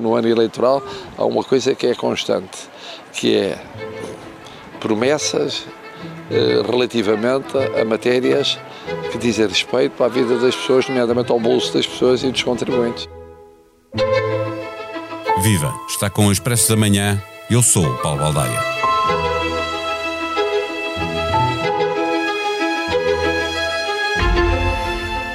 No ano eleitoral há uma coisa que é constante, que é promessas eh, relativamente a matérias que dizem respeito a vida das pessoas, nomeadamente ao bolso das pessoas e dos contribuintes. Viva! Está com o Expresso da Manhã. Eu sou o Paulo Baldaia.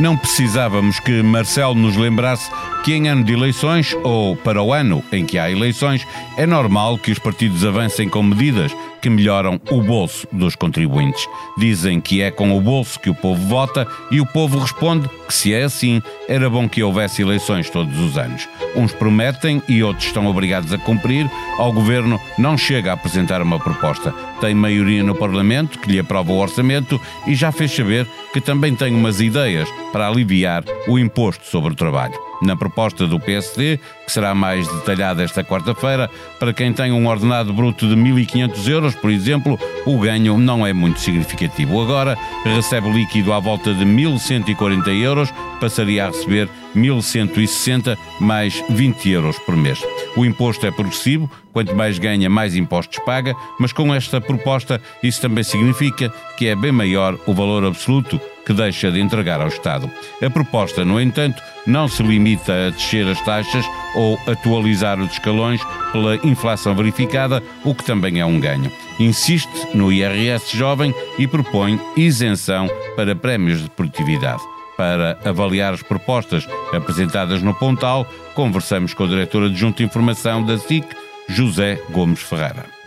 Não precisávamos que Marcelo nos lembrasse que em ano de eleições, ou para o ano em que há eleições, é normal que os partidos avancem com medidas que melhoram o bolso dos contribuintes. Dizem que é com o bolso que o povo vota e o povo responde que, se é assim, era bom que houvesse eleições todos os anos. Uns prometem e outros estão obrigados a cumprir. Ao governo não chega a apresentar uma proposta. Tem maioria no Parlamento que lhe aprova o orçamento e já fez saber que também tem umas ideias para aliviar o imposto sobre o trabalho. Na proposta do PSD, que será mais detalhada esta quarta-feira, para quem tem um ordenado bruto de 1.500 euros, por exemplo, o ganho não é muito significativo. Agora recebe líquido à volta de 1.140 euros, passaria a receber 1.160 mais 20 euros por mês. O imposto é progressivo, quanto mais ganha, mais impostos paga, mas com esta proposta isso também significa que é bem maior o valor absoluto que deixa de entregar ao Estado. A proposta, no entanto, não se limita a descer as taxas ou atualizar os escalões pela inflação verificada, o que também é um ganho. Insiste no IRS jovem e propõe isenção para prémios de produtividade. Para avaliar as propostas apresentadas no Pontal, conversamos com o diretor adjunto de informação da SIC, José Gomes Ferreira.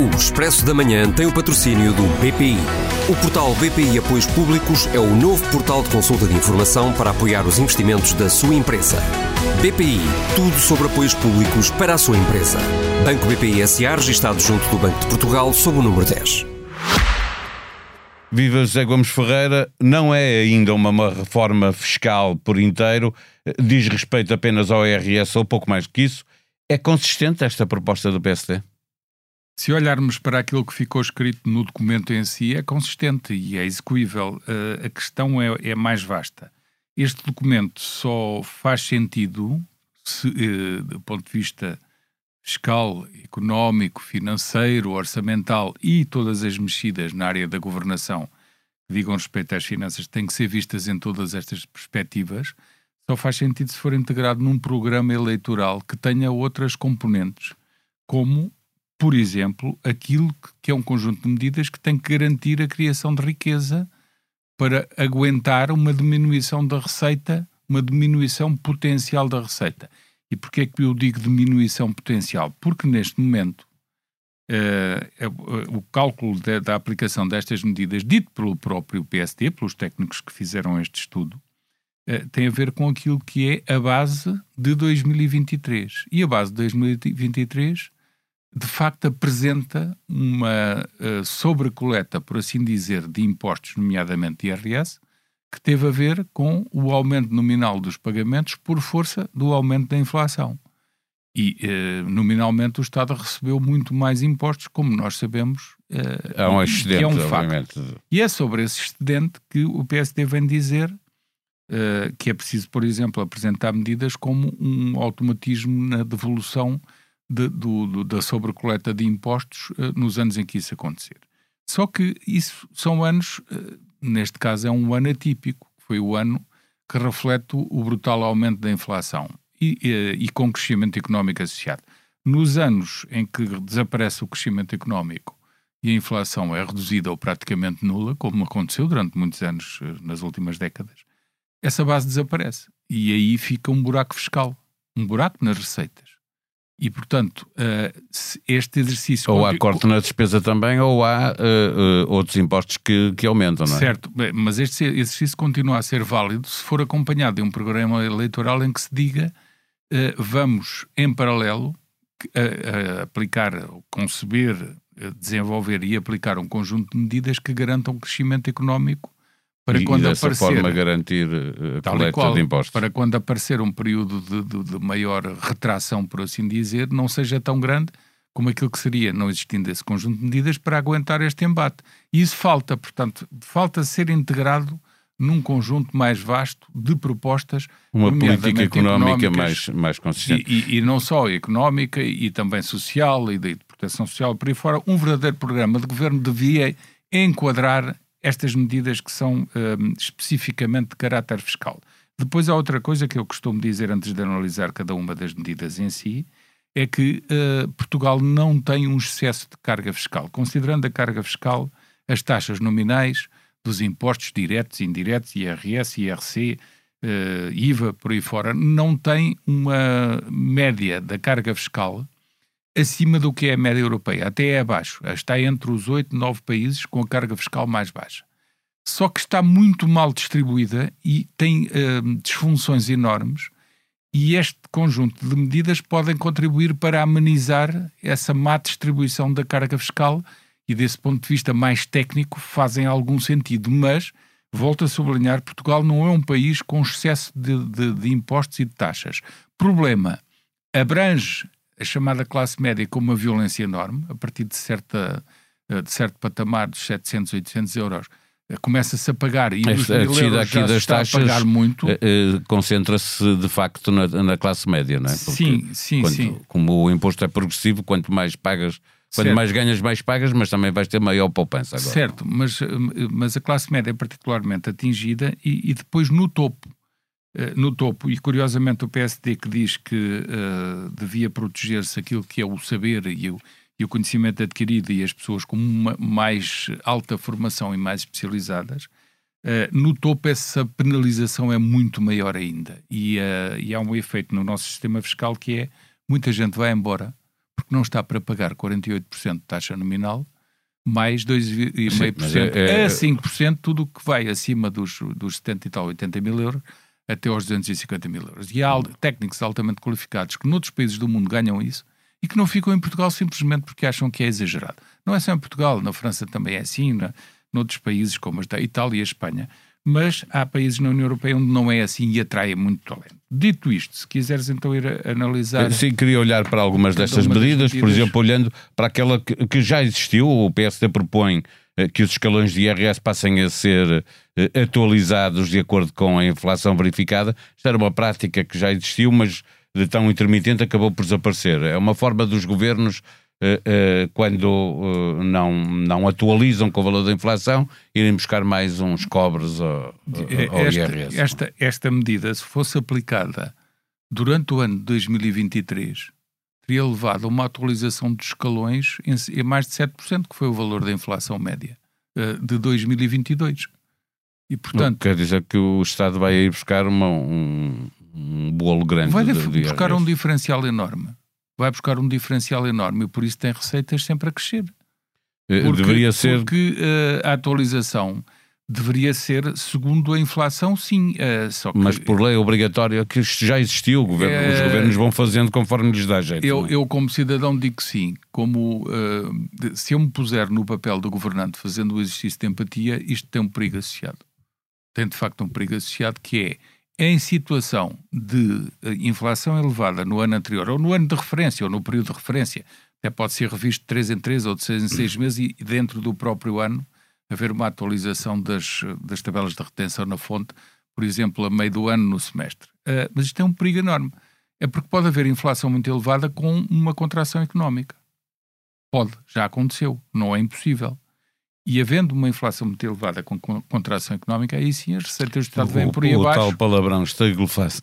O Expresso da Manhã tem o patrocínio do BPI. O portal BPI Apoios Públicos é o novo portal de consulta de informação para apoiar os investimentos da sua empresa. BPI, tudo sobre apoios públicos para a sua empresa. Banco BPI SA, registado junto do Banco de Portugal, sob o número 10. Viva José Gomes Ferreira, não é ainda uma reforma fiscal por inteiro, diz respeito apenas ao IRS ou pouco mais do que isso. É consistente esta proposta do PSD? Se olharmos para aquilo que ficou escrito no documento em si, é consistente e é execuível. Uh, a questão é, é, mais vasta. Este documento só faz sentido, se, uh, do ponto de vista fiscal, económico, financeiro, orçamental e todas as mexidas na área da governação que digam respeito às finanças têm que ser vistas em todas estas perspectivas. Só faz sentido se for integrado num programa eleitoral que tenha outras componentes, como por exemplo, aquilo que é um conjunto de medidas que tem que garantir a criação de riqueza para aguentar uma diminuição da receita, uma diminuição potencial da receita. E porquê é que eu digo diminuição potencial? Porque neste momento uh, uh, o cálculo de, da aplicação destas medidas, dito pelo próprio PSD, pelos técnicos que fizeram este estudo, uh, tem a ver com aquilo que é a base de 2023. E a base de 2023 de facto apresenta uma uh, sobrecoleta, por assim dizer, de impostos, nomeadamente IRS, que teve a ver com o aumento nominal dos pagamentos por força do aumento da inflação. E, uh, nominalmente, o Estado recebeu muito mais impostos, como nós sabemos. Uh, é um excedente, é um obviamente. Facto. E é sobre esse excedente que o PSD vem dizer uh, que é preciso, por exemplo, apresentar medidas como um automatismo na devolução de, do, do, da sobrecoleta de impostos uh, nos anos em que isso acontecer. Só que isso são anos, uh, neste caso é um ano atípico, foi o ano que reflete o brutal aumento da inflação e, e, eh, e com crescimento económico associado. Nos anos em que desaparece o crescimento económico e a inflação é reduzida ou praticamente nula, como aconteceu durante muitos anos nas últimas décadas, essa base desaparece. E aí fica um buraco fiscal, um buraco nas receitas. E, portanto, uh, este exercício. Ou há corte na despesa também, ou há uh, uh, outros impostos que, que aumentam, não é? Certo, mas este exercício continua a ser válido se for acompanhado de um programa eleitoral em que se diga vamos, em paralelo, aplicar, conceber, desenvolver e aplicar um conjunto de medidas que garantam crescimento económico para e, quando e dessa aparecer, forma garantir eh, a coleta qual, de impostos. Para quando aparecer um período de, de, de, maior retração, por assim dizer, não seja tão grande como aquilo que seria, não existindo esse conjunto de medidas para aguentar este embate. E isso falta, portanto, falta ser integrado num conjunto mais vasto de propostas. Uma política económica mais, mais consistente. E, e, e, não só económica, e também social, e de proteção social, por aí fora. Um verdadeiro programa de governo devia enquadrar estas medidas que são um, especificamente de caráter fiscal. Depois há outra coisa que eu costumo dizer antes de analisar cada uma das medidas em si, é que uh, Portugal não tem um excesso de carga fiscal. Considerando a carga fiscal, as taxas nominais dos impostos diretos, indiretos, IRS, IRC, uh, IVA, por aí fora, não tem uma média da carga fiscal acima do que é a média europeia, até é abaixo. Está entre os oito, nove países com a carga fiscal mais baixa. Só que está muito mal distribuída e tem uh, disfunções enormes e este conjunto de medidas podem contribuir para amenizar essa má distribuição da carga fiscal e, desse ponto de vista mais técnico, fazem algum sentido. Mas, volto a sublinhar, Portugal não é um país com excesso de, de, de impostos e de taxas. Problema, abrange a chamada classe média com uma violência enorme, a partir de, certa, de certo patamar dos 700, 800 euros começa-se a pagar e Esta, a descida aqui das taxas muito. Uh, concentra-se de facto na, na, classe média, não é? Porque sim, sim, quanto, sim. Como o imposto é progressivo, quanto mais pagas, quanto certo. mais ganhas, mais pagas, mas também vais ter maior poupança agora. Certo, mas, mas a classe média é particularmente atingida e, e depois no topo. Uh, no topo, e curiosamente o PSD que diz que devia proteger-se aquilo que é o saber e o, e o conhecimento adquirido e as pessoas com uma mais alta formação e mais especializadas, uh, no topo essa penalização é muito maior ainda. E, uh, e há um efeito no nosso sistema fiscal que é muita gente vai embora porque não está para pagar 48% de taxa nominal mais 2,5% é, é, a 5%, tudo o que vai acima dos, dos 70 e tal, 80 mil euros, até aos 250 mil euros. E há técnicos altamente qualificados que noutros países do mundo ganham isso e que não ficam em Portugal simplesmente porque acham que é exagerado. Não é só em Portugal, na França também é assim, na, noutros países como a Itália e a Espanha. Mas há países na União Europeia onde não é assim e atrai muito talento. Dito isto, se quiseres então ir a analisar. Sim, queria olhar para algumas destas medidas, medidas, por exemplo, olhando para aquela que, que já existiu, o PSD propõe que os escalões de IRS passem a ser eh, atualizados de acordo com a inflação verificada. Isto era uma prática que já existiu, mas de tão intermitente acabou por desaparecer. É uma forma dos governos, uh, quando não, não atualizam com o valor da inflação, irem buscar mais uns cobres ao, ao esta, IRS. Esta, esta medida, se fosse aplicada durante o ano de 2023, teria levado a uma atualização dos escalões em, mais de 7%, que foi o valor da inflação média de 2022. E, portanto, quer dizer que o Estado vai ir buscar uma, um, um bolo grande. Vai de, de buscar um diferencial enorme. Vai buscar um diferencial enorme e por isso tem receitas sempre a crescer. Eh, porque, deveria ser. Porque uh, a atualização deveria ser segundo a inflação, sim. Uh, que, Mas por lei obrigatória, que isto já existiu, governo, uh, os governos vão fazendo conforme lhes dá jeito. Eu, é? eu como cidadão, digo que sim. Como, uh, se eu me puser no papel do governante fazendo o exercício de empatia, isto tem um perigo associado. Tem de facto um perigo associado que é em situação de eh, inflação elevada no ano anterior, ou no ano de referência, ou no período de referência, até pode ser revisto de 3 em 3 ou de 6 em 6 meses, e dentro do próprio ano haver uma atualização das, das tabelas de retenção na fonte, por exemplo, a meio do ano no semestre. Uh, mas isto é um perigo enorme. É porque pode haver inflação muito elevada com uma contração económica. Pode, já aconteceu, não é impossível. E havendo uma inflação muito elevada com contração económica, aí sim as receitas do Estado vêm por aí o abaixo. O tal palavrão, estagflação.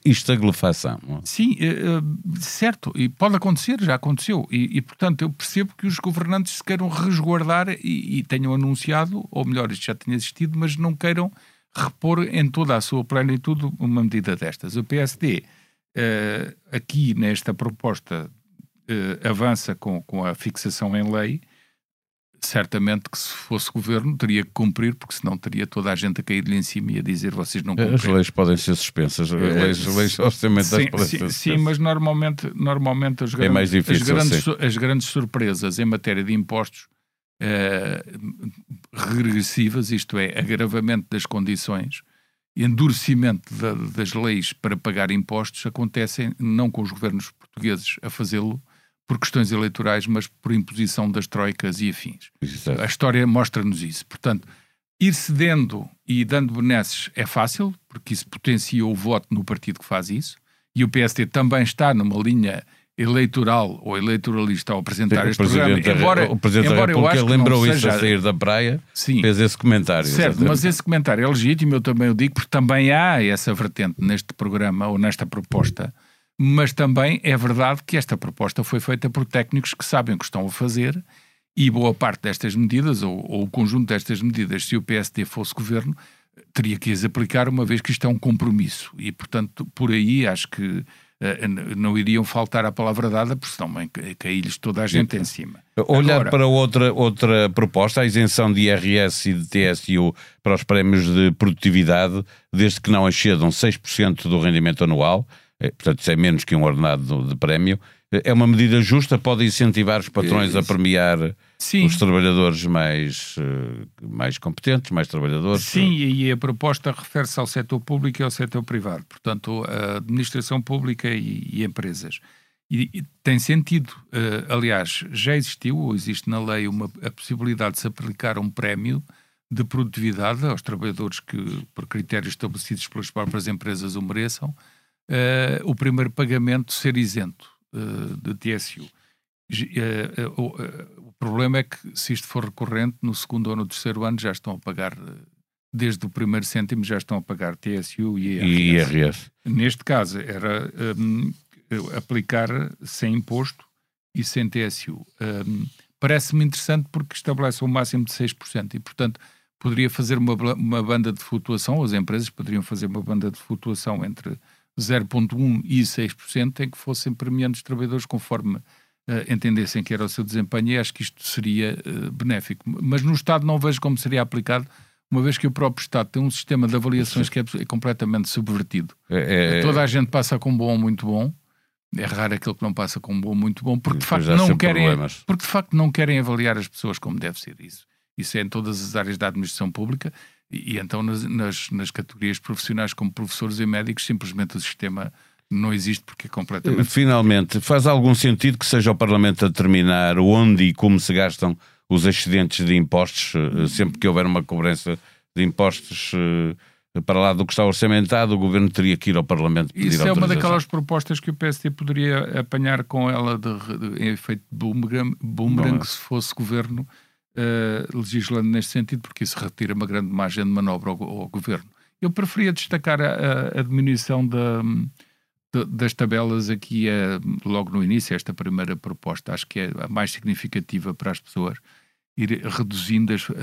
Sim, uh, certo, e pode acontecer, já aconteceu. E, e, portanto, eu percebo que os governantes se queiram resguardar e, e, tenham anunciado, ou melhor, isto já tinha existido, mas não queiram repor em toda a sua plenitude uma medida destas. O PSD, eh, aqui nesta proposta, avança com, com a fixação em lei certamente que se fosse governo teria que cumprir, porque senão teria toda a gente a cair-lhe em cima e a dizer vocês não cumprem. As leis podem ser suspensas, as é, leis, as leis orçamentais podem sim, ser suspensas. Sim, mas normalmente, normalmente as, é grandes, difícil, as, grandes, as grandes surpresas em matéria de impostos eh, regressivas, isto é, agravamento das condições, endurecimento da, das leis para pagar impostos, acontecem não com os governos portugueses a fazê-lo, por questões eleitorais, mas por imposição das troicas e afins. Exato. A história mostra-nos isso. Portanto, Ir cedendo e dando benesses é fácil, porque isso potencia o voto no partido que faz isso, e o PSD também está numa linha eleitoral ou eleitoralista ao apresentar este programa. Embora, o Presidente embora da República lembrou isso seja... a sair da praia, Sim, fez esse comentário. Certo, exatamente. mas esse comentário é legítimo, eu também o digo, porque também há essa vertente neste programa ou nesta proposta, mas também é verdade que esta proposta foi feita por técnicos que sabem o que estão a fazer e boa parte destas medidas, ou, ou o conjunto destas medidas, se o PSD fosse governo, teria que as aplicar uma vez que isto é um compromisso. E, portanto, por aí acho que eh, não iriam faltar a palavra dada, porque senão cair-lhes toda a gente em cima. Olhar Agora, para outra, outra proposta, a isenção de IRS e de TSU para os prémios de produtividade, desde que não excedam 6% do rendimento anual, portanto isso é menos que um ordenado de prémio, é uma medida justa, pode incentivar os patrões a premiar Sim. os trabalhadores mais, eh, mais competentes, mais trabalhadores. Sim, e a proposta refere-se ao setor público e ao setor privado, portanto, a administração pública e, e empresas. E, e, tem sentido. Uh, aliás, já existiu, ou existe na lei, uma, a possibilidade de se aplicar um prémio de produtividade aos trabalhadores que, por critérios estabelecidos pelas próprias empresas, o mereçam, uh, o primeiro pagamento ser isento. Eh, de TSU. Eh, eh, o problema é que, se isto for recorrente, no segundo ou no terceiro ano já estão a pagar, desde o primeiro cêntimo, já estão a pagar TSU e IRS. E IRS. Neste caso, era um, aplicar sem imposto e sem TSU. Um, Parece-me interessante porque estabelece um máximo de 6% e, portanto, poderia fazer uma, uma banda de flutuação, as empresas poderiam fazer uma banda de flutuação entre 0,1% e 6%, em que fossem premiando os trabalhadores conforme uh, entendessem que era o seu desempenho, e acho que isto seria uh, benéfico. Mas no Estado não vejo como seria aplicado, uma vez que o próprio Estado tem um sistema de avaliações que é, é completamente subvertido. É, é, Toda a gente passa com bom ou muito bom. É raro aquele que não passa com bom ou muito bom, porque de facto não querem, porque de facto não querem avaliar as pessoas como deve ser isso. Isso é em todas as áreas da administração pública e, e então nas, nas, nas, categorias profissionais como professores e médicos simplesmente o sistema não existe porque é completamente... Finalmente, faz algum sentido que seja o Parlamento a determinar onde e como se gastam os excedentes de impostos, eh, sempre que houver uma cobrança de impostos eh, para lá do que está orçamentado, o Governo teria que ir ao Parlamento pedir Isso é uma daquelas propostas que o PSD poderia apanhar com ela de, de, de efeito boomerang, boomerang se fosse Governo uh, legislando neste sentido, porque isso retira uma grande margem de manobra ao, ao governo. Eu preferia destacar a, a diminuição da, de, das tabelas aqui uh, logo no início, esta primeira proposta, acho que é a mais significativa para as pessoas, ir reduzindo as, uh,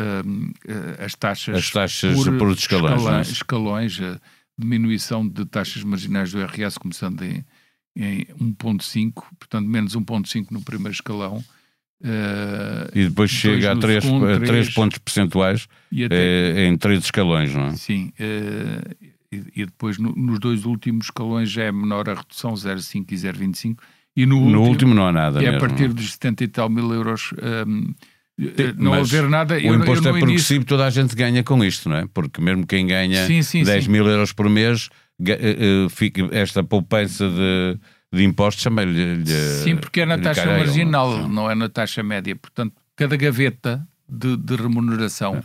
as taxas, as taxas por, por escalões, escalões, é? escalões a diminuição de taxas marginais do RS, começando em, em 1.5, portanto menos 1.5 no primeiro escalão, Uh, e depois chega a 3, segundo, 3, pontos percentuais até, em três escalões, não é? Sim, uh, e, e, depois no, nos dois últimos escalões já é menor a redução, 0,5 e 0,25. E no, no último, último, não há nada. É mesmo. a partir dos 70 e tal mil euros. Um, não Mas haver nada. O eu, imposto eu é progressivo, início... toda a gente ganha com isto, não é? Porque mesmo quem ganha sim, sim, 10 sim. mil euros por mês, fica esta poupança de de impostos também-lhe. Sim, porque é na taxa marginal, não. não é na taxa média. Portanto, cada gaveta de, de remuneração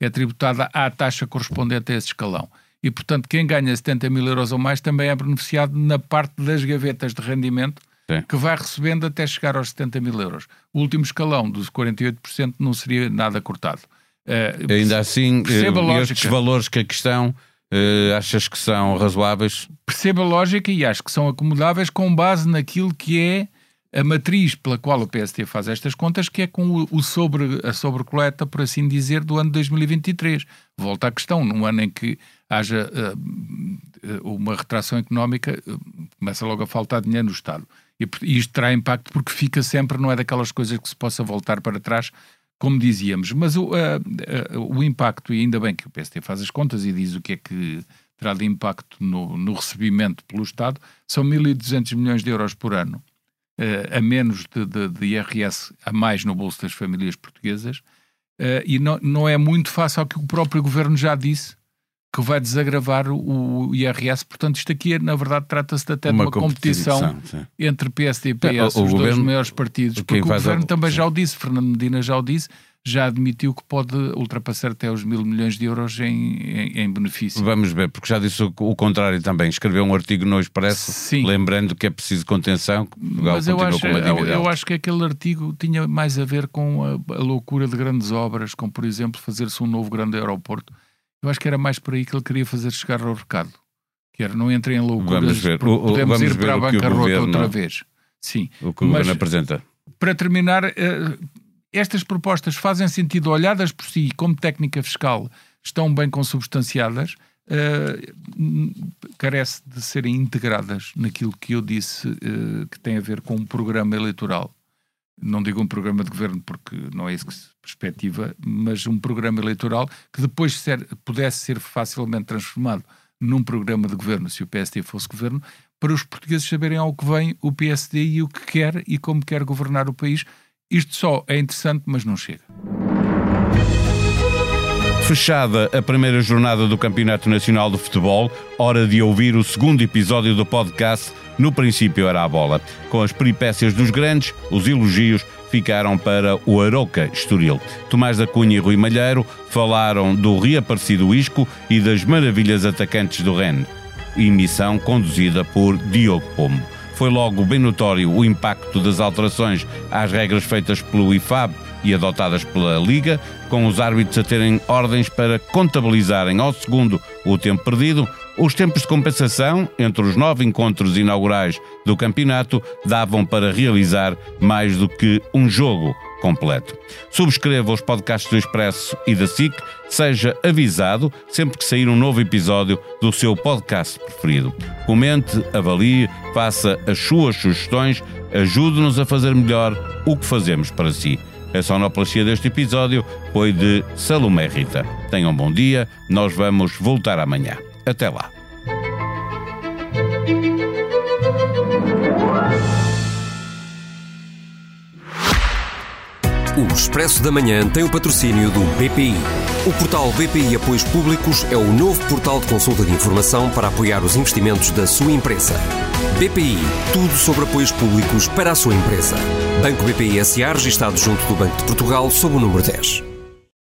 é. é tributada à taxa correspondente a esse escalão. E, portanto, quem ganha 70 mil euros ou mais também é beneficiado na parte das gavetas de rendimento Sim. que vai recebendo até chegar aos 70 mil euros. O último escalão dos 48% não seria nada cortado. Uh, Ainda assim, uh, estes valores que aqui estão Uh, achas que são razoáveis? Percebo a lógica e acho que são acomodáveis com base naquilo que é a matriz pela qual o PST faz estas contas, que é com o, sobre, a sobrecoleta, por assim dizer, do ano 2023. Volta à questão, num ano em que haja uh, uma retração económica, uh, começa logo a faltar dinheiro no Estado. E, e isto terá impacto porque fica sempre, não é daquelas coisas que se possa voltar para trás como dizíamos. Mas o, uh, uh, o impacto, e ainda bem que o PST faz as contas e diz o que é que terá de impacto no, no recebimento pelo Estado, são 1.200 milhões de euros por ano, uh, a menos de, de, de, IRS, a mais no bolso das famílias portuguesas, e não, não é muito fácil ao que o próprio Governo já disse, que vai desagravar o IRS. Portanto, isto aqui, na verdade, trata-se até uma de uma competição, competição entre PSD e PS, o os governo, dois maiores partidos, porque o Governo também sim. já o disse, Fernando Medina já o disse, já admitiu que pode ultrapassar até os mil milhões de euros em, em, em benefício. Vamos ver, porque já disse o, o, contrário também. Escreveu um artigo no Expresso, Sim. lembrando que é preciso contenção. Mas eu acho, eu, eu, acho que aquele artigo tinha mais a ver com a, a loucura de grandes obras, como por exemplo fazer-se um novo grande aeroporto. Eu acho que era mais por aí que ele queria fazer chegar ao recado. Que era, não entrem em loucuras, vamos ver. O, podemos ir para a bancarrota outra vez. Sim. O que o Mas, governo apresenta. Para terminar, uh, estas propostas fazem sentido olhadas por si como técnica fiscal, estão bem consubstanciadas, uh, carece de serem integradas naquilo que eu disse uh, que tem a ver com um programa eleitoral. Não digo um programa de governo porque não é isso que se perspectiva, mas um programa eleitoral que depois ser, pudesse ser facilmente transformado num programa de governo, se o PSD fosse governo, para os portugueses saberem ao que vem o PSD e o que quer e como quer governar o país, isto só é interessante, mas não chega. Fechada a primeira jornada do Campeonato Nacional de Futebol, hora de ouvir o segundo episódio do podcast No Princípio Era a Bola. Com as peripécias dos grandes, os elogios ficaram para o Aroca Estoril. Tomás da Cunha e Rui Malheiro falaram do reaparecido Isco e das maravilhas atacantes do Rennes. Emissão conduzida por Diogo Pombo foi logo bem notório o impacto das alterações às regras feitas pelo IFAB e adotadas pela Liga, com os árbitros a terem ordens para contabilizarem ao segundo o tempo perdido, os tempos de compensação entre os nove encontros inaugurais do campeonato davam para realizar mais do que um jogo completo. Subscreva os podcasts do Expresso e da SIC, seja avisado sempre que sair um novo episódio do seu podcast preferido. Comente, avalie, faça as suas sugestões, ajude-nos a fazer melhor o que fazemos para si. A sonoplastia deste episódio foi de Salomé Rita. Tenham um bom dia, nós vamos voltar amanhã. Até lá. O Expresso da Manhã tem o patrocínio do BPI. O portal BPI Apoios Públicos é o novo portal de consulta de informação para apoiar os investimentos da sua empresa. BPI, tudo sobre apoios públicos para a sua empresa. Banco BPI SA, registado junto do Banco de Portugal, sob o número 10.